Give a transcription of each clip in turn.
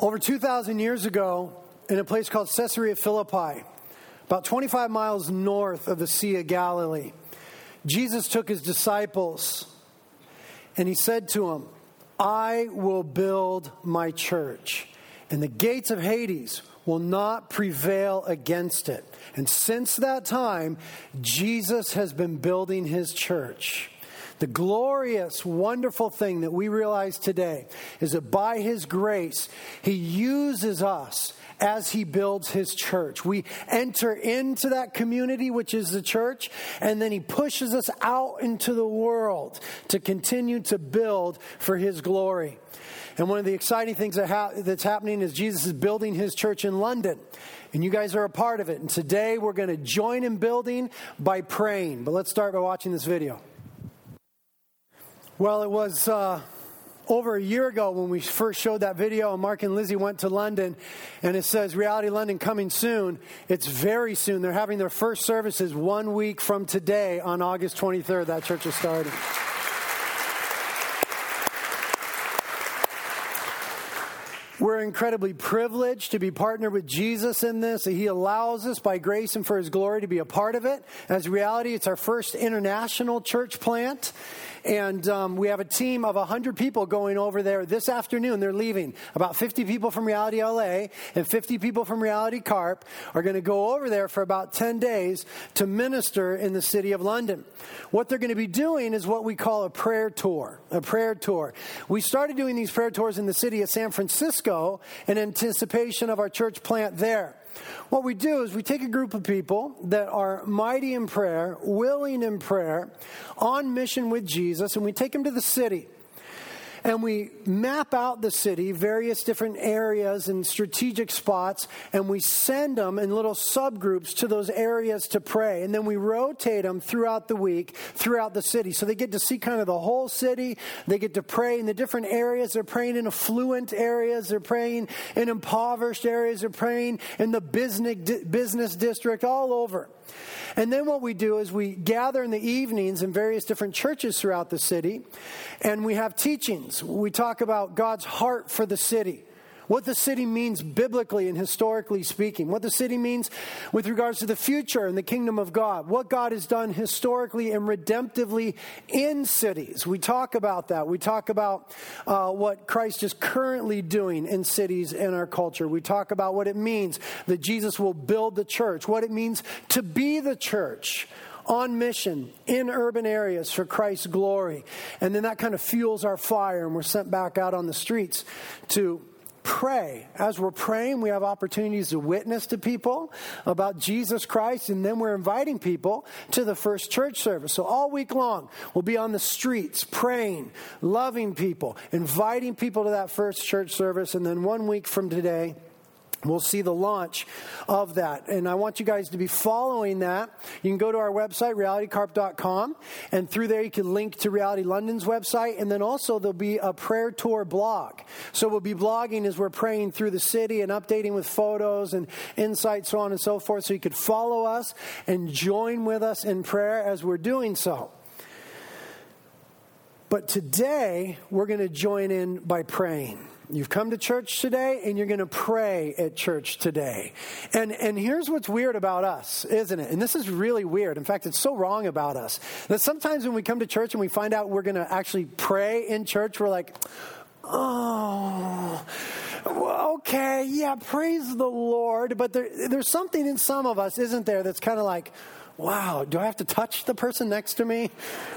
Over 2,000 years ago, in a place called Caesarea Philippi, about 25 miles north of the Sea of Galilee, Jesus took his disciples and he said to them, I will build my church, and the gates of Hades will not prevail against it. And since that time, Jesus has been building his church. The glorious, wonderful thing that we realize today is that by His grace, He uses us as he builds his church. We enter into that community, which is the church, and then he pushes us out into the world to continue to build for his glory. And one of the exciting things that ha- that's happening is Jesus is building his church in London. And you guys are a part of it. And today we're going to join in building by praying. But let's start by watching this video. Well, it was uh, over a year ago when we first showed that video, and Mark and Lizzie went to London, and it says Reality London coming soon. It's very soon. They're having their first services one week from today on August 23rd. That church is starting. We're incredibly privileged to be partnered with Jesus in this. He allows us by grace and for his glory to be a part of it. As reality, it's our first international church plant. And um, we have a team of 100 people going over there this afternoon. They're leaving. About 50 people from Reality LA and 50 people from Reality Carp are going to go over there for about 10 days to minister in the city of London. What they're going to be doing is what we call a prayer tour. A prayer tour. We started doing these prayer tours in the city of San Francisco in anticipation of our church plant there. What we do is we take a group of people that are mighty in prayer, willing in prayer, on mission with Jesus, and we take them to the city and we map out the city, various different areas and strategic spots, and we send them in little subgroups to those areas to pray. And then we rotate them throughout the week, throughout the city. So they get to see kind of the whole city. They get to pray in the different areas. They're praying in affluent areas. They're praying in impoverished areas. They're praying in the business, district, all over. And then what we do is we gather in the evenings in various different churches throughout the city, and we have teachings. We talk about God's heart for the city what the city means biblically and historically speaking, what the city means with regards to the future and the kingdom of God, what God has done historically and redemptively in cities. We talk about that. We talk about uh, what Christ is currently doing in cities in our culture. We talk about what it means that Jesus will build the church, what it means to be the church on mission in urban areas for Christ's glory. And then that kind of fuels our fire, and we're sent back out on the streets to pray. As we're praying, we have opportunities to witness to people about Jesus Christ, and then we're inviting people to the first church service. So all week long, we'll be on the streets praying, loving people, inviting people to that first church service, and then one week from today, We'll see the launch of that. And I want you guys to be following that. You can go to our website, realitycarp.com, and through there you can link to Reality London's website. And then also there'll be a prayer tour blog. So we'll be blogging as we're praying through the city and updating with photos and insights, so on and so forth. So you could follow us and join with us in prayer as we're doing so. But today, we're going to join in by praying. You've come to church today and you're going to pray at church today. And, and here's what's weird about us, isn't it? And this is really weird. In fact, it's so wrong about us that sometimes when we come to church and we find out we're going to actually pray in church, we're like, oh, okay, yeah, praise the Lord. But there, there's something in some of us, isn't there, that's kind of like, wow, do I have to touch the person next to me?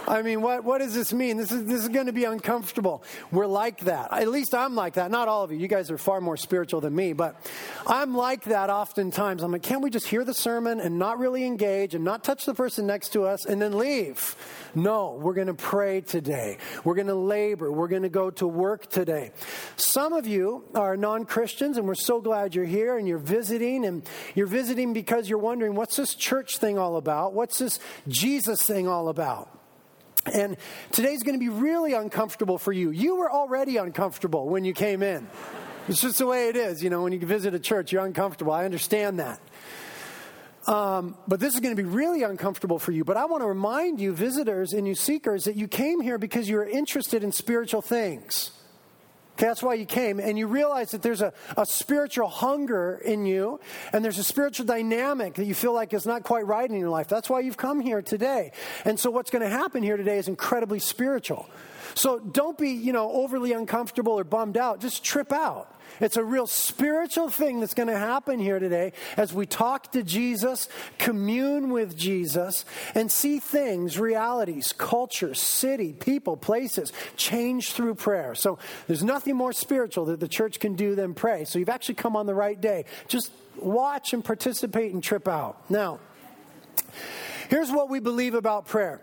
I mean, what, what does this mean? This is, this is going to be uncomfortable. We're like that. At least I'm like that. Not all of you. You guys are far more spiritual than me, but I'm like that oftentimes. I'm like, can't we just hear the sermon and not really engage and not touch the person next to us and then leave? No, we're going to pray today. We're going to labor. We're going to go to work today. Some of you are non Christians, and we're so glad you're here and you're visiting. And you're visiting because you're wondering, what's this church thing all about? What's this Jesus thing all about? And today's going to be really uncomfortable for you. You were already uncomfortable when you came in. It's just the way it is. You know, when you visit a church, you're uncomfortable. I understand that. Um, but this is going to be really uncomfortable for you. But I want to remind you, visitors and you seekers, that you came here because you are interested in spiritual things. That's why you came. And you realize that there's a, a spiritual hunger in you, and there's a spiritual dynamic that you feel like is not quite right in your life. That's why you've come here today. And so, what's going to happen here today is incredibly spiritual. So, don't be, you know, overly uncomfortable or bummed out. Just trip out. It's a real spiritual thing that's going to happen here today as we talk to Jesus, commune with Jesus, and see things, realities, culture, city, people, places change through prayer. So there's nothing more spiritual that the church can do than pray. So you've actually come on the right day. Just watch and participate and trip out. Now, here's what we believe about prayer.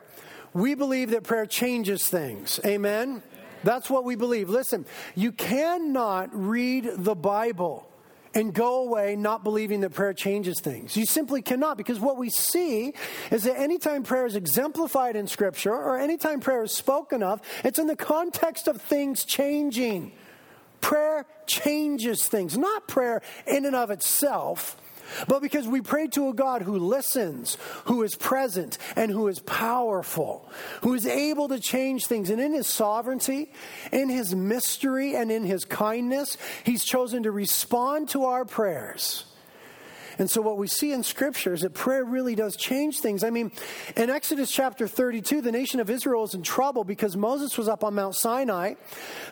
We believe that prayer changes things. Amen? That's what we believe. Listen, you cannot read the Bible and go away not believing that prayer changes things. You simply cannot because what we see is that anytime prayer is exemplified in Scripture or anytime prayer is spoken of, it's in the context of things changing. Prayer changes things, not prayer in and of itself but because we pray to a God who listens, who is present, and who is powerful, who is able to change things. And in his sovereignty, in his mystery, and in his kindness, he's chosen to respond to our prayers. And so, what we see in Scripture is that prayer really does change things. I mean, in Exodus chapter 32, the nation of Israel is in trouble because Moses was up on Mount Sinai.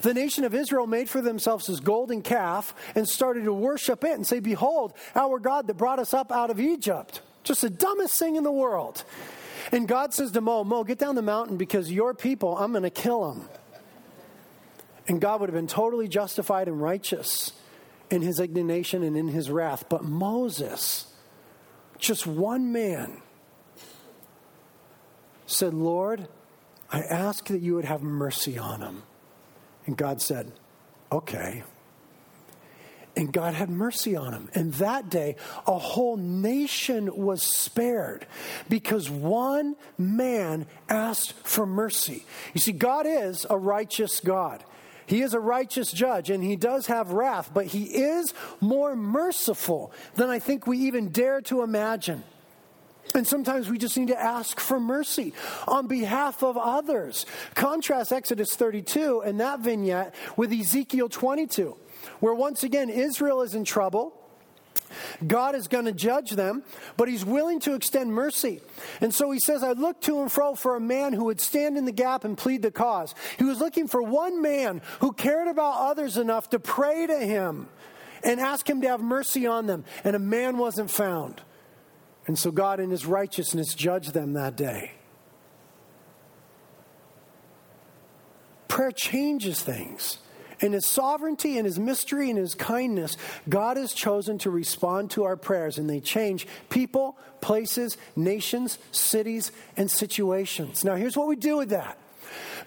The nation of Israel made for themselves this golden calf and started to worship it and say, Behold, our God that brought us up out of Egypt. Just the dumbest thing in the world. And God says to Mo, Mo, get down the mountain because your people, I'm going to kill them. And God would have been totally justified and righteous in his indignation and in his wrath. But Moses, just one man, said, Lord, I ask that you would have mercy on him. And God said, Okay. And God had mercy on him. And that day, a whole nation was spared because one man asked for mercy. You see, God is a righteous God. He is a righteous judge and he does have wrath, but he is more merciful than I think we even dare to imagine. And sometimes we just need to ask for mercy on behalf of others. Contrast Exodus 32 and that vignette with Ezekiel 22, where once again Israel is in trouble. God is going to judge them, but he's willing to extend mercy. And so he says, I looked to and fro for a man who would stand in the gap and plead the cause. He was looking for one man who cared about others enough to pray to him and ask him to have mercy on them. And a man wasn't found. And so God, in his righteousness, judged them that day. Prayer changes things. In his sovereignty and his mystery and his kindness, God has chosen to respond to our prayers, and they change people, places, nations, cities, and situations. Now, here's what we do with that.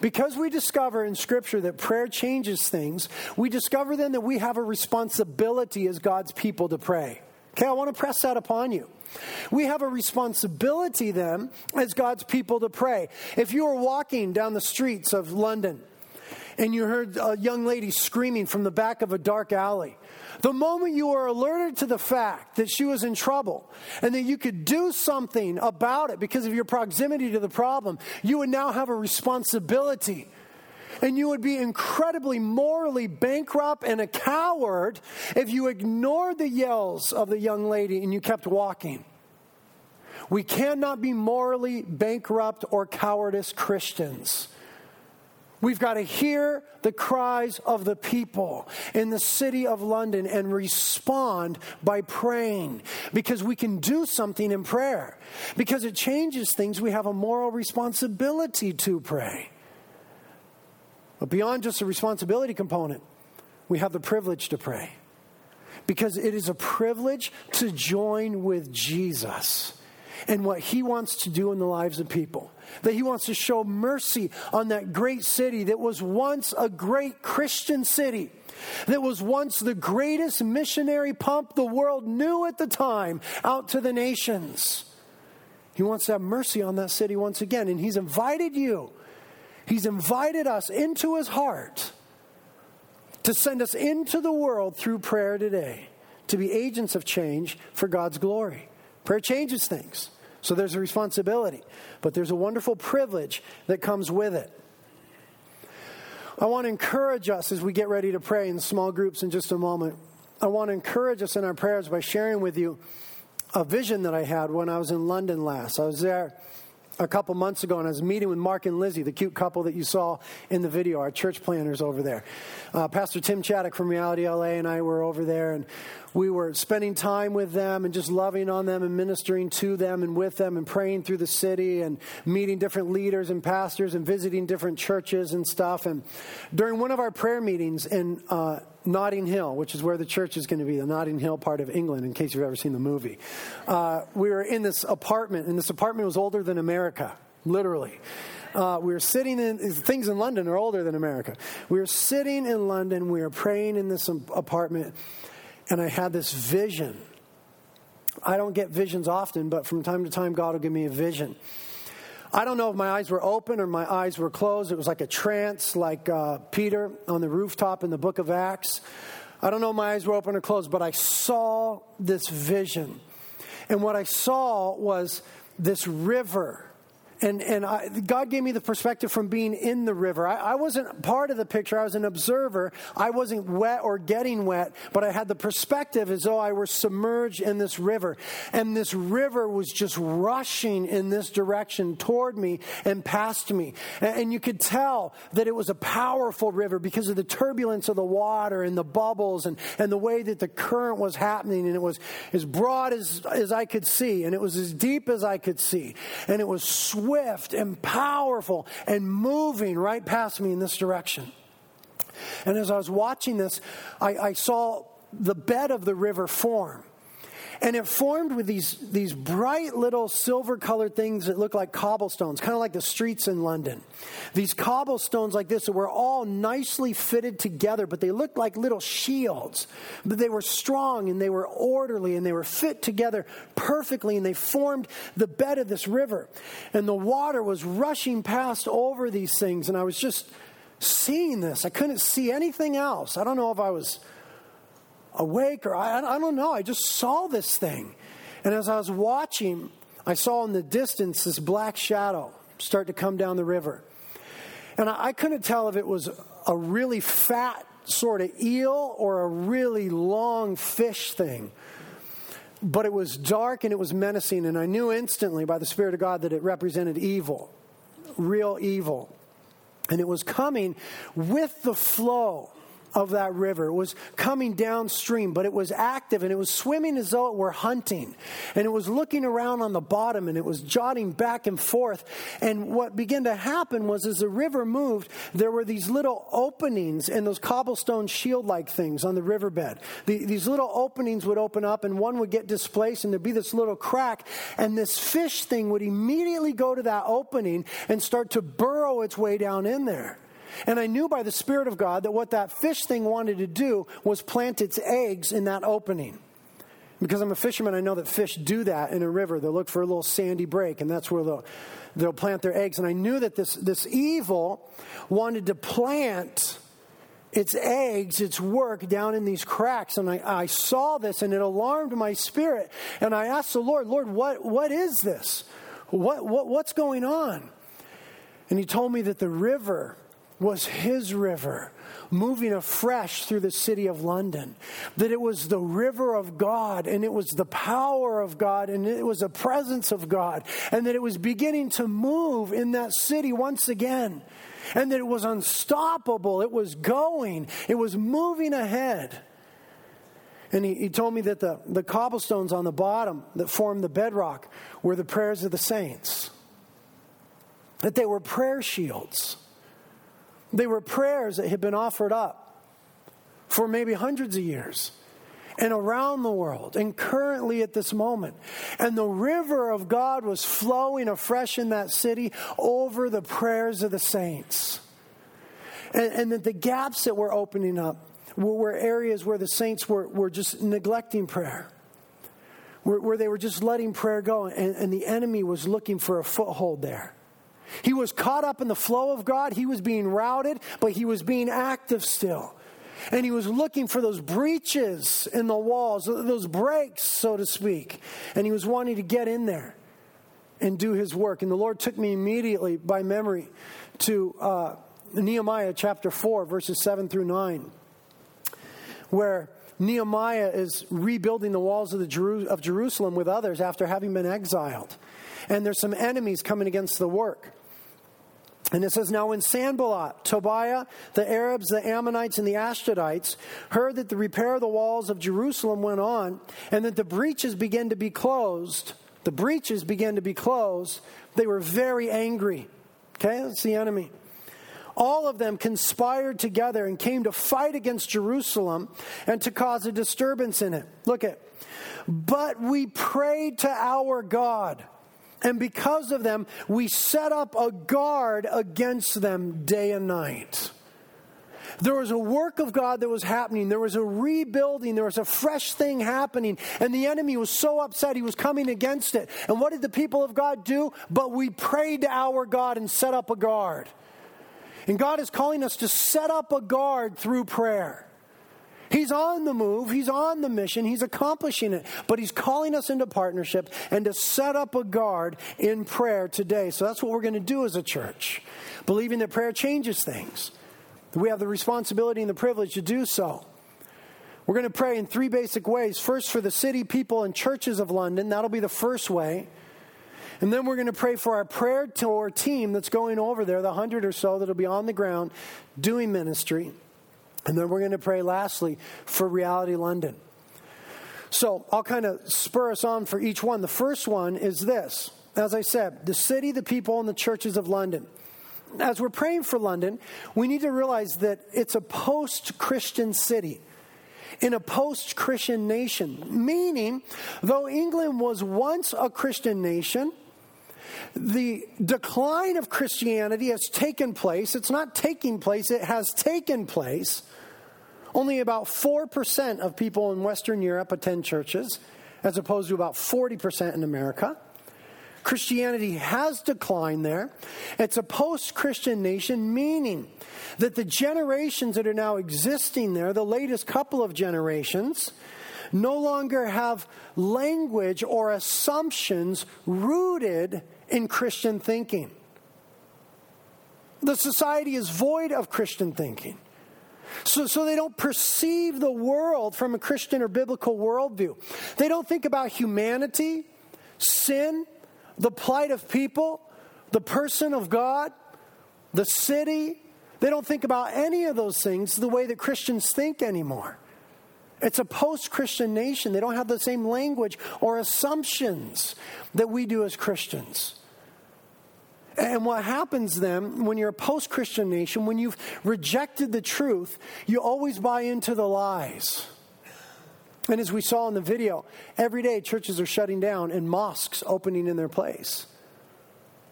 Because we discover in Scripture that prayer changes things, we discover then that we have a responsibility as God's people to pray. Okay, I want to press that upon you. We have a responsibility then as God's people to pray. If you are walking down the streets of London, and you heard a young lady screaming from the back of a dark alley. The moment you were alerted to the fact that she was in trouble and that you could do something about it because of your proximity to the problem, you would now have a responsibility. And you would be incredibly morally bankrupt and a coward if you ignored the yells of the young lady and you kept walking. We cannot be morally bankrupt or cowardice Christians. We've got to hear the cries of the people in the city of London and respond by praying because we can do something in prayer. Because it changes things, we have a moral responsibility to pray. But beyond just a responsibility component, we have the privilege to pray. Because it is a privilege to join with Jesus and what he wants to do in the lives of people that he wants to show mercy on that great city that was once a great Christian city, that was once the greatest missionary pump the world knew at the time out to the nations. He wants to have mercy on that city once again, and he's invited you, he's invited us into his heart to send us into the world through prayer today, to be agents of change for God's glory. Prayer changes things. So there's a responsibility, but there's a wonderful privilege that comes with it. I want to encourage us as we get ready to pray in small groups in just a moment. I want to encourage us in our prayers by sharing with you a vision that I had when I was in London last. I was there a couple months ago, and I was meeting with Mark and Lizzie, the cute couple that you saw in the video, our church planners over there. Uh, Pastor Tim Chaddick from Reality LA and I were over there, and we were spending time with them and just loving on them and ministering to them and with them and praying through the city and meeting different leaders and pastors and visiting different churches and stuff. And during one of our prayer meetings in uh, Notting Hill, which is where the church is going to be, the Notting Hill part of England, in case you've ever seen the movie. Uh, we were in this apartment, and this apartment was older than America, literally. Uh, we were sitting in, things in London are older than America. We were sitting in London, we were praying in this apartment, and I had this vision. I don't get visions often, but from time to time, God will give me a vision. I don't know if my eyes were open or my eyes were closed. It was like a trance, like uh, Peter on the rooftop in the book of Acts. I don't know if my eyes were open or closed, but I saw this vision. And what I saw was this river and, and I, God gave me the perspective from being in the river. I, I wasn't part of the picture, I was an observer. I wasn't wet or getting wet, but I had the perspective as though I were submerged in this river. And this river was just rushing in this direction toward me and past me. And, and you could tell that it was a powerful river because of the turbulence of the water and the bubbles and, and the way that the current was happening. And it was as broad as, as I could see, and it was as deep as I could see. And it was swift and powerful and moving right past me in this direction. And as I was watching this, I, I saw the bed of the river form. And it formed with these, these bright little silver colored things that look like cobblestones, kind of like the streets in London. These cobblestones like this that were all nicely fitted together, but they looked like little shields. But they were strong and they were orderly and they were fit together perfectly and they formed the bed of this river. And the water was rushing past over these things. And I was just seeing this. I couldn't see anything else. I don't know if I was awake or I, I don't know. I just saw this thing. And as I was watching, I saw in the distance this black shadow start to come down the river. And I, I couldn't tell if it was a really fat sort of eel or a really long fish thing. But it was dark and it was menacing, and I knew instantly by the Spirit of God that it represented evil, real evil. And it was coming with the flow of that river. It was coming downstream, but it was active and it was swimming as though it were hunting. And it was looking around on the bottom and it was jotting back and forth. And what began to happen was as the river moved, there were these little openings in those cobblestone shield like things on the riverbed. The, these little openings would open up and one would get displaced and there'd be this little crack. And this fish thing would immediately go to that opening and start to burrow its way down in there. And I knew by the Spirit of God that what that fish thing wanted to do was plant its eggs in that opening. Because I'm a fisherman, I know that fish do that in a river. They'll look for a little sandy break, and that's where they'll, they'll plant their eggs. And I knew that this, this evil wanted to plant its eggs, its work down in these cracks. And I, I saw this, and it alarmed my spirit. And I asked the Lord, Lord, what, what is this? What, what, what's going on? And he told me that the river was his river moving afresh through the city of London. That it was the river of God and it was the power of God and it was the presence of God and that it was beginning to move in that city once again. And that it was unstoppable. It was going. It was moving ahead. And he, he told me that the, the cobblestones on the bottom that formed the bedrock were the prayers of the saints. That they were prayer shields they were prayers that had been offered up for maybe hundreds of years and around the world and currently at this moment. And the river of God was flowing afresh in that city over the prayers of the saints. And, and that the gaps that were opening up were, were areas where the saints were, were just neglecting prayer. Where, where they were just letting prayer go, and, and the enemy was looking for a foothold there. He was caught up in the flow of God. He was being routed, but he was being active still. And he was looking for those breaches in the walls, those breaks, so to speak. And he was wanting to get in there and do his work. And the Lord took me immediately by memory to uh, Nehemiah chapter 4, verses 7 through 9, where Nehemiah is rebuilding the walls of, the Jeru- of Jerusalem with others after having been exiled. And there's some enemies coming against the work. And it says, Now when Sanballat, Tobiah, the Arabs, the Ammonites, and the Ashdodites heard that the repair of the walls of Jerusalem went on, and that the breaches began to be closed, the breaches began to be closed, they were very angry. Okay, that's the enemy. All of them conspired together and came to fight against Jerusalem and to cause a disturbance in it. Look at, but we prayed to our God and because of them, we set up a guard against them day and night. There was a work of God that was happening. There was a rebuilding. There was a fresh thing happening. And the enemy was so upset he was coming against it. And what did the people of God do? But we prayed to our God and set up a guard. And God is calling us to set up a guard through prayer. He's on the move, he's on the mission, he's accomplishing it, but he's calling us into partnership and to set up a guard in prayer today. So that's what we're going to do as a church, believing that prayer changes things. We have the responsibility and the privilege to do so. We're going to pray in three basic ways. First, for the city, people, and churches of London. That'll be the first way. And then we're going to pray for our prayer tour team that's going over there, the hundred or so that'll be on the ground doing ministry. And then we're going to pray lastly for Reality London. So I'll kind of spur us on for each one. The first one is this as I said, the city, the people, and the churches of London. As we're praying for London, we need to realize that it's a post Christian city in a post Christian nation. Meaning, though England was once a Christian nation, the decline of Christianity has taken place. It's not taking place, it has taken place. Only about 4% of people in Western Europe attend churches, as opposed to about 40% in America. Christianity has declined there. It's a post Christian nation, meaning that the generations that are now existing there, the latest couple of generations, no longer have language or assumptions rooted in Christian thinking. The society is void of Christian thinking. So, so they don't perceive the world from a Christian or biblical worldview. They don't think about humanity, sin, the plight of people, the person of God, the city. They don't think about any of those things the way that Christians think anymore. It's a post Christian nation. They don't have the same language or assumptions that we do as Christians. And what happens then when you're a post Christian nation, when you've rejected the truth, you always buy into the lies. And as we saw in the video, every day churches are shutting down and mosques opening in their place.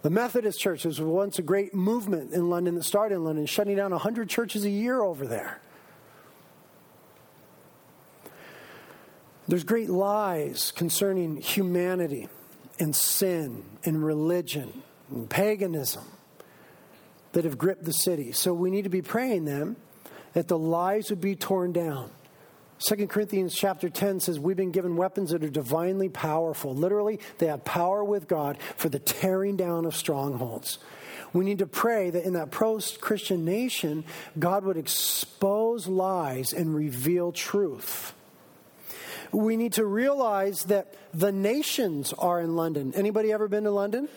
The Methodist churches was once a great movement in London that started in London, shutting down 100 churches a year over there. There's great lies concerning humanity and sin and religion and paganism that have gripped the city. So we need to be praying them that the lies would be torn down. 2 Corinthians chapter 10 says we've been given weapons that are divinely powerful. Literally, they have power with God for the tearing down of strongholds. We need to pray that in that post Christian nation, God would expose lies and reveal truth. We need to realize that the nations are in London. Anybody ever been to London?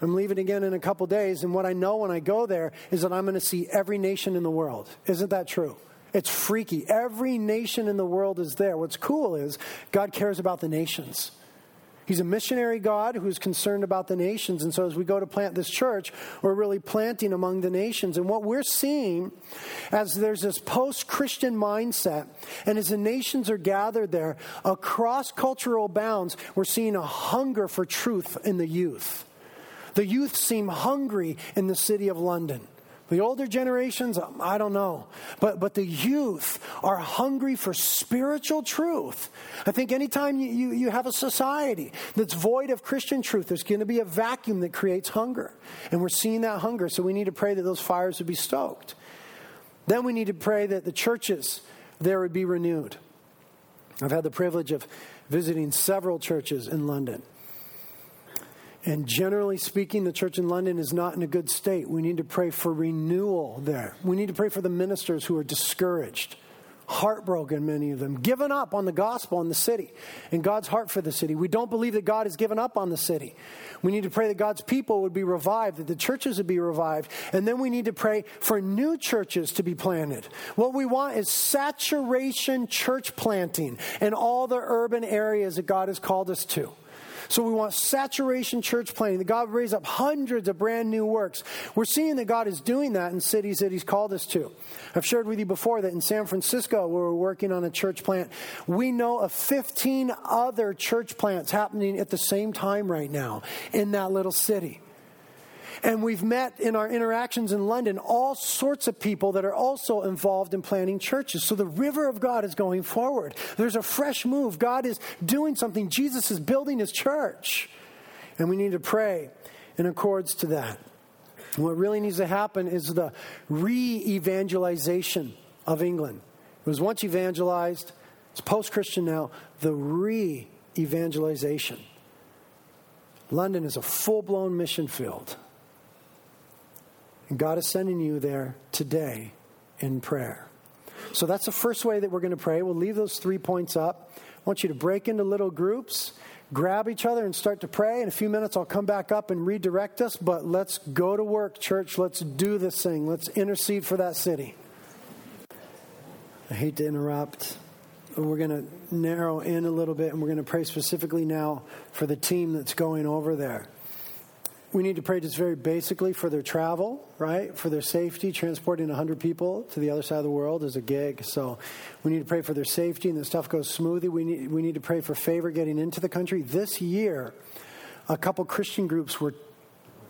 I'm leaving again in a couple days, and what I know when I go there is that I'm going to see every nation in the world. Isn't that true? It's freaky. Every nation in the world is there. What's cool is God cares about the nations. He's a missionary God who's concerned about the nations. And so, as we go to plant this church, we're really planting among the nations. And what we're seeing as there's this post Christian mindset, and as the nations are gathered there across cultural bounds, we're seeing a hunger for truth in the youth. The youth seem hungry in the city of London. The older generations, um, I don't know. But, but the youth are hungry for spiritual truth. I think anytime you, you, you have a society that's void of Christian truth, there's going to be a vacuum that creates hunger. And we're seeing that hunger, so we need to pray that those fires would be stoked. Then we need to pray that the churches there would be renewed. I've had the privilege of visiting several churches in London. And generally speaking, the church in London is not in a good state. We need to pray for renewal there. We need to pray for the ministers who are discouraged, heartbroken, many of them, given up on the gospel in the city and God's heart for the city. We don't believe that God has given up on the city. We need to pray that God's people would be revived, that the churches would be revived. And then we need to pray for new churches to be planted. What we want is saturation church planting in all the urban areas that God has called us to. So we want saturation church planting, that God raise up hundreds of brand new works. We're seeing that God is doing that in cities that He's called us to. I've shared with you before that in San Francisco, where we're working on a church plant, we know of 15 other church plants happening at the same time right now in that little city. And we've met in our interactions in London all sorts of people that are also involved in planting churches. So the river of God is going forward. There's a fresh move. God is doing something. Jesus is building his church. And we need to pray in accords to that. What really needs to happen is the re evangelization of England. It was once evangelized, it's post Christian now, the re evangelization. London is a full blown mission field. God is sending you there today in prayer. So that's the first way that we're going to pray. We'll leave those three points up. I want you to break into little groups, grab each other, and start to pray. In a few minutes, I'll come back up and redirect us, but let's go to work, church. Let's do this thing. Let's intercede for that city. I hate to interrupt. But we're going to narrow in a little bit, and we're going to pray specifically now for the team that's going over there we need to pray just very basically for their travel, right? For their safety. Transporting 100 people to the other side of the world is a gig. So we need to pray for their safety and that stuff goes smoothly. We need, we need to pray for favor getting into the country. This year, a couple Christian groups were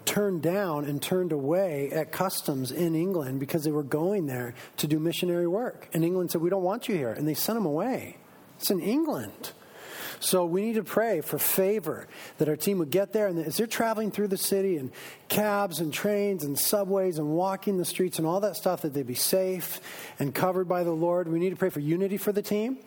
turned down and turned away at customs in England because they were going there to do missionary work. And England said, We don't want you here. And they sent them away. It's in England. So we need to pray for favor that our team would get there. And as they're traveling through the city and cabs and trains and subways and walking the streets and all that stuff, that they be safe and covered by the Lord. We need to pray for unity for the team.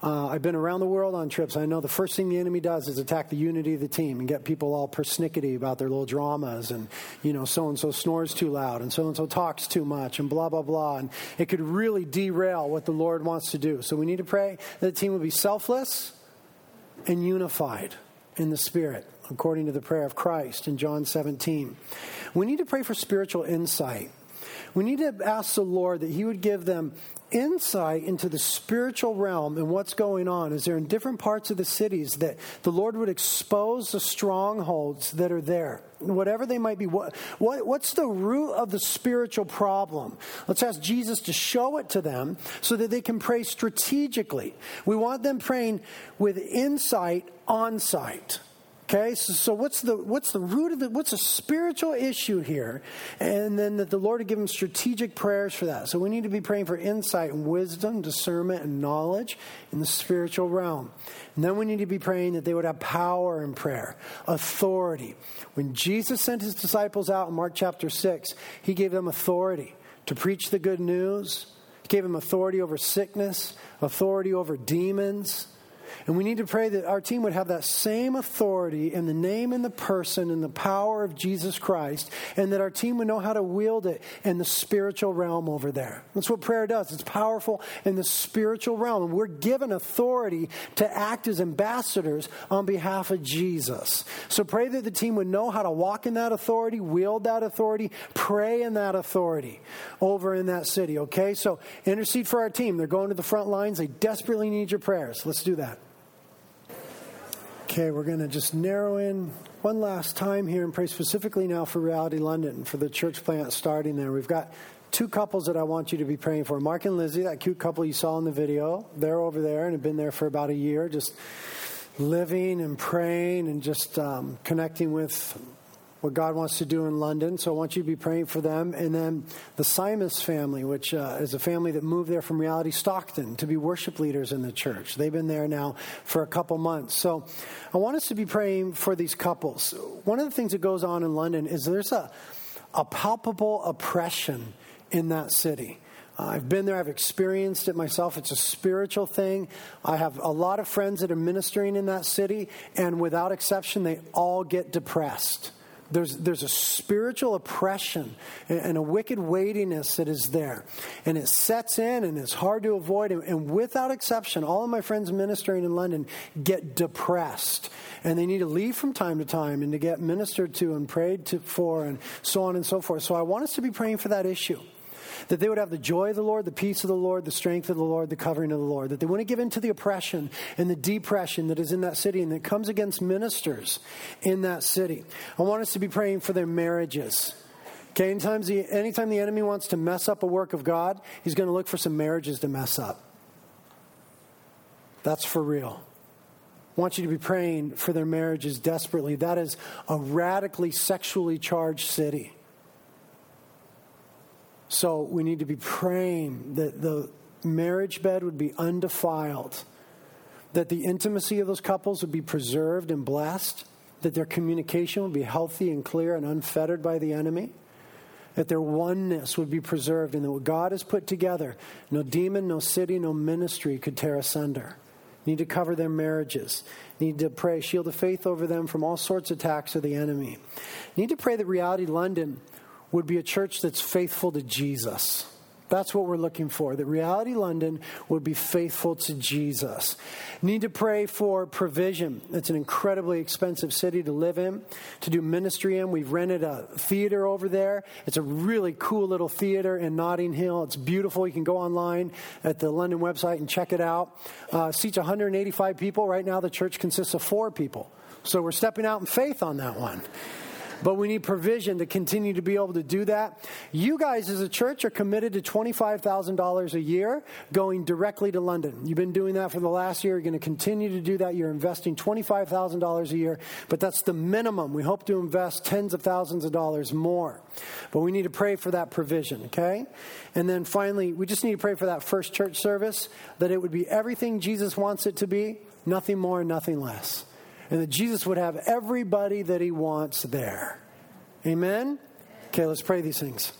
Uh, I've been around the world on trips. I know the first thing the enemy does is attack the unity of the team and get people all persnickety about their little dramas and, you know, so and so snores too loud and so and so talks too much and blah, blah, blah. And it could really derail what the Lord wants to do. So we need to pray that the team will be selfless and unified in the Spirit, according to the prayer of Christ in John 17. We need to pray for spiritual insight. We need to ask the Lord that He would give them insight into the spiritual realm and what's going on. Is there in different parts of the cities that the lord would expose the strongholds that are there? Whatever they might be. What, what, what's the root of the spiritual problem? Let's ask jesus to show it to them so that they can pray strategically. We want them praying with insight on sight Okay, so, so, what's the what's the root of the What's a spiritual issue here? And then that the Lord would give strategic prayers for that. So we need to be praying for insight and wisdom, discernment and knowledge in the spiritual realm. And then we need to be praying that they would have power in prayer, authority. When Jesus sent his disciples out in Mark chapter six, he gave them authority to preach the good news. He gave them authority over sickness, authority over demons and we need to pray that our team would have that same authority in the name and the person and the power of Jesus Christ, and that our team would know how to wield it in the spiritual realm over there. That's what prayer does. It's powerful in the spiritual realm. And we're given authority to act as ambassadors on behalf of Jesus. So pray that the team would know how to walk in that authority, wield that authority, pray in that authority over in that city, okay? So intercede for our team. They're going to the front lines. They desperately need your prayers. Let's do that. Okay, we're going to just narrow in one last time here and pray specifically now for Reality London, for the church plant starting there. We've got two couples that I want you to be praying for. Mark and Lizzie, that cute couple you saw in the video, they're over there and have been there for about a year, just living and praying and just um, connecting with what God wants to do in London. So I want you to be praying for them. And then the Simus family, which uh, is a family that moved there from Reality Stockton to be worship leaders in the church. They've been there now for a couple months. So I want us to be praying for these couples. One of the things that goes on in London is there's a, a palpable oppression in that city. I've been there, I've experienced it myself. It's a spiritual thing. I have a lot of friends that are ministering in that city, and without exception, they all get depressed. There's, there's a spiritual oppression and, a wicked weightiness that is there. And it sets in and it's hard to avoid. And, without exception, all of my friends ministering in London get depressed. And they need to leave from time to time and to get ministered to and prayed to, for and so on and so forth. So I want us to be praying for that issue that they would have the joy of the Lord, the peace of the Lord, the strength of the Lord, the covering of the Lord, that they wouldn't give in to the oppression and the depression that is in that city and that comes against ministers in that city. I want us to be praying for their marriages. Okay, anytime the, anytime the enemy wants to mess up a work of God, he's going to look for some marriages to mess up. That's for real. I want you to be praying for their marriages desperately. That is a radically sexually charged city. So we need to be praying that the marriage bed would be undefiled, that the intimacy of those couples would be preserved and blessed, that their communication would be healthy and clear and unfettered by the enemy, that their oneness would be preserved, and that what God has put together, no demon, no city, no ministry could tear asunder. Need to cover their marriages. Need to pray, shield of faith over them from all sorts of attacks of the enemy. Need to pray that Reality London would be a church that's faithful to Jesus. That's what we're looking for. That Reality London would be faithful to Jesus. Need to pray for provision. It's an incredibly expensive city to live in, to do ministry in. We've rented a theater over there. It's a really cool little theater in Notting Hill. It's beautiful. You can go online at the London website and check it out. Uh, seats 185 people. Right now, the church consists of four people. So we're stepping out in faith on that one but we need provision to continue to be able to do that. You guys, as a church, are committed to $25,000 a year going directly to London. You've been doing that for the last year. You're going to continue to do that. You're investing $25,000 a year, but that's the minimum. We hope to invest tens of thousands of dollars more. But we need to pray for that provision, okay? And then finally, we just need to pray for that first church service, that it would be everything Jesus wants it to be, nothing more, nothing less and that Jesus would have everybody that he wants there. Amen? Okay, let's pray these things.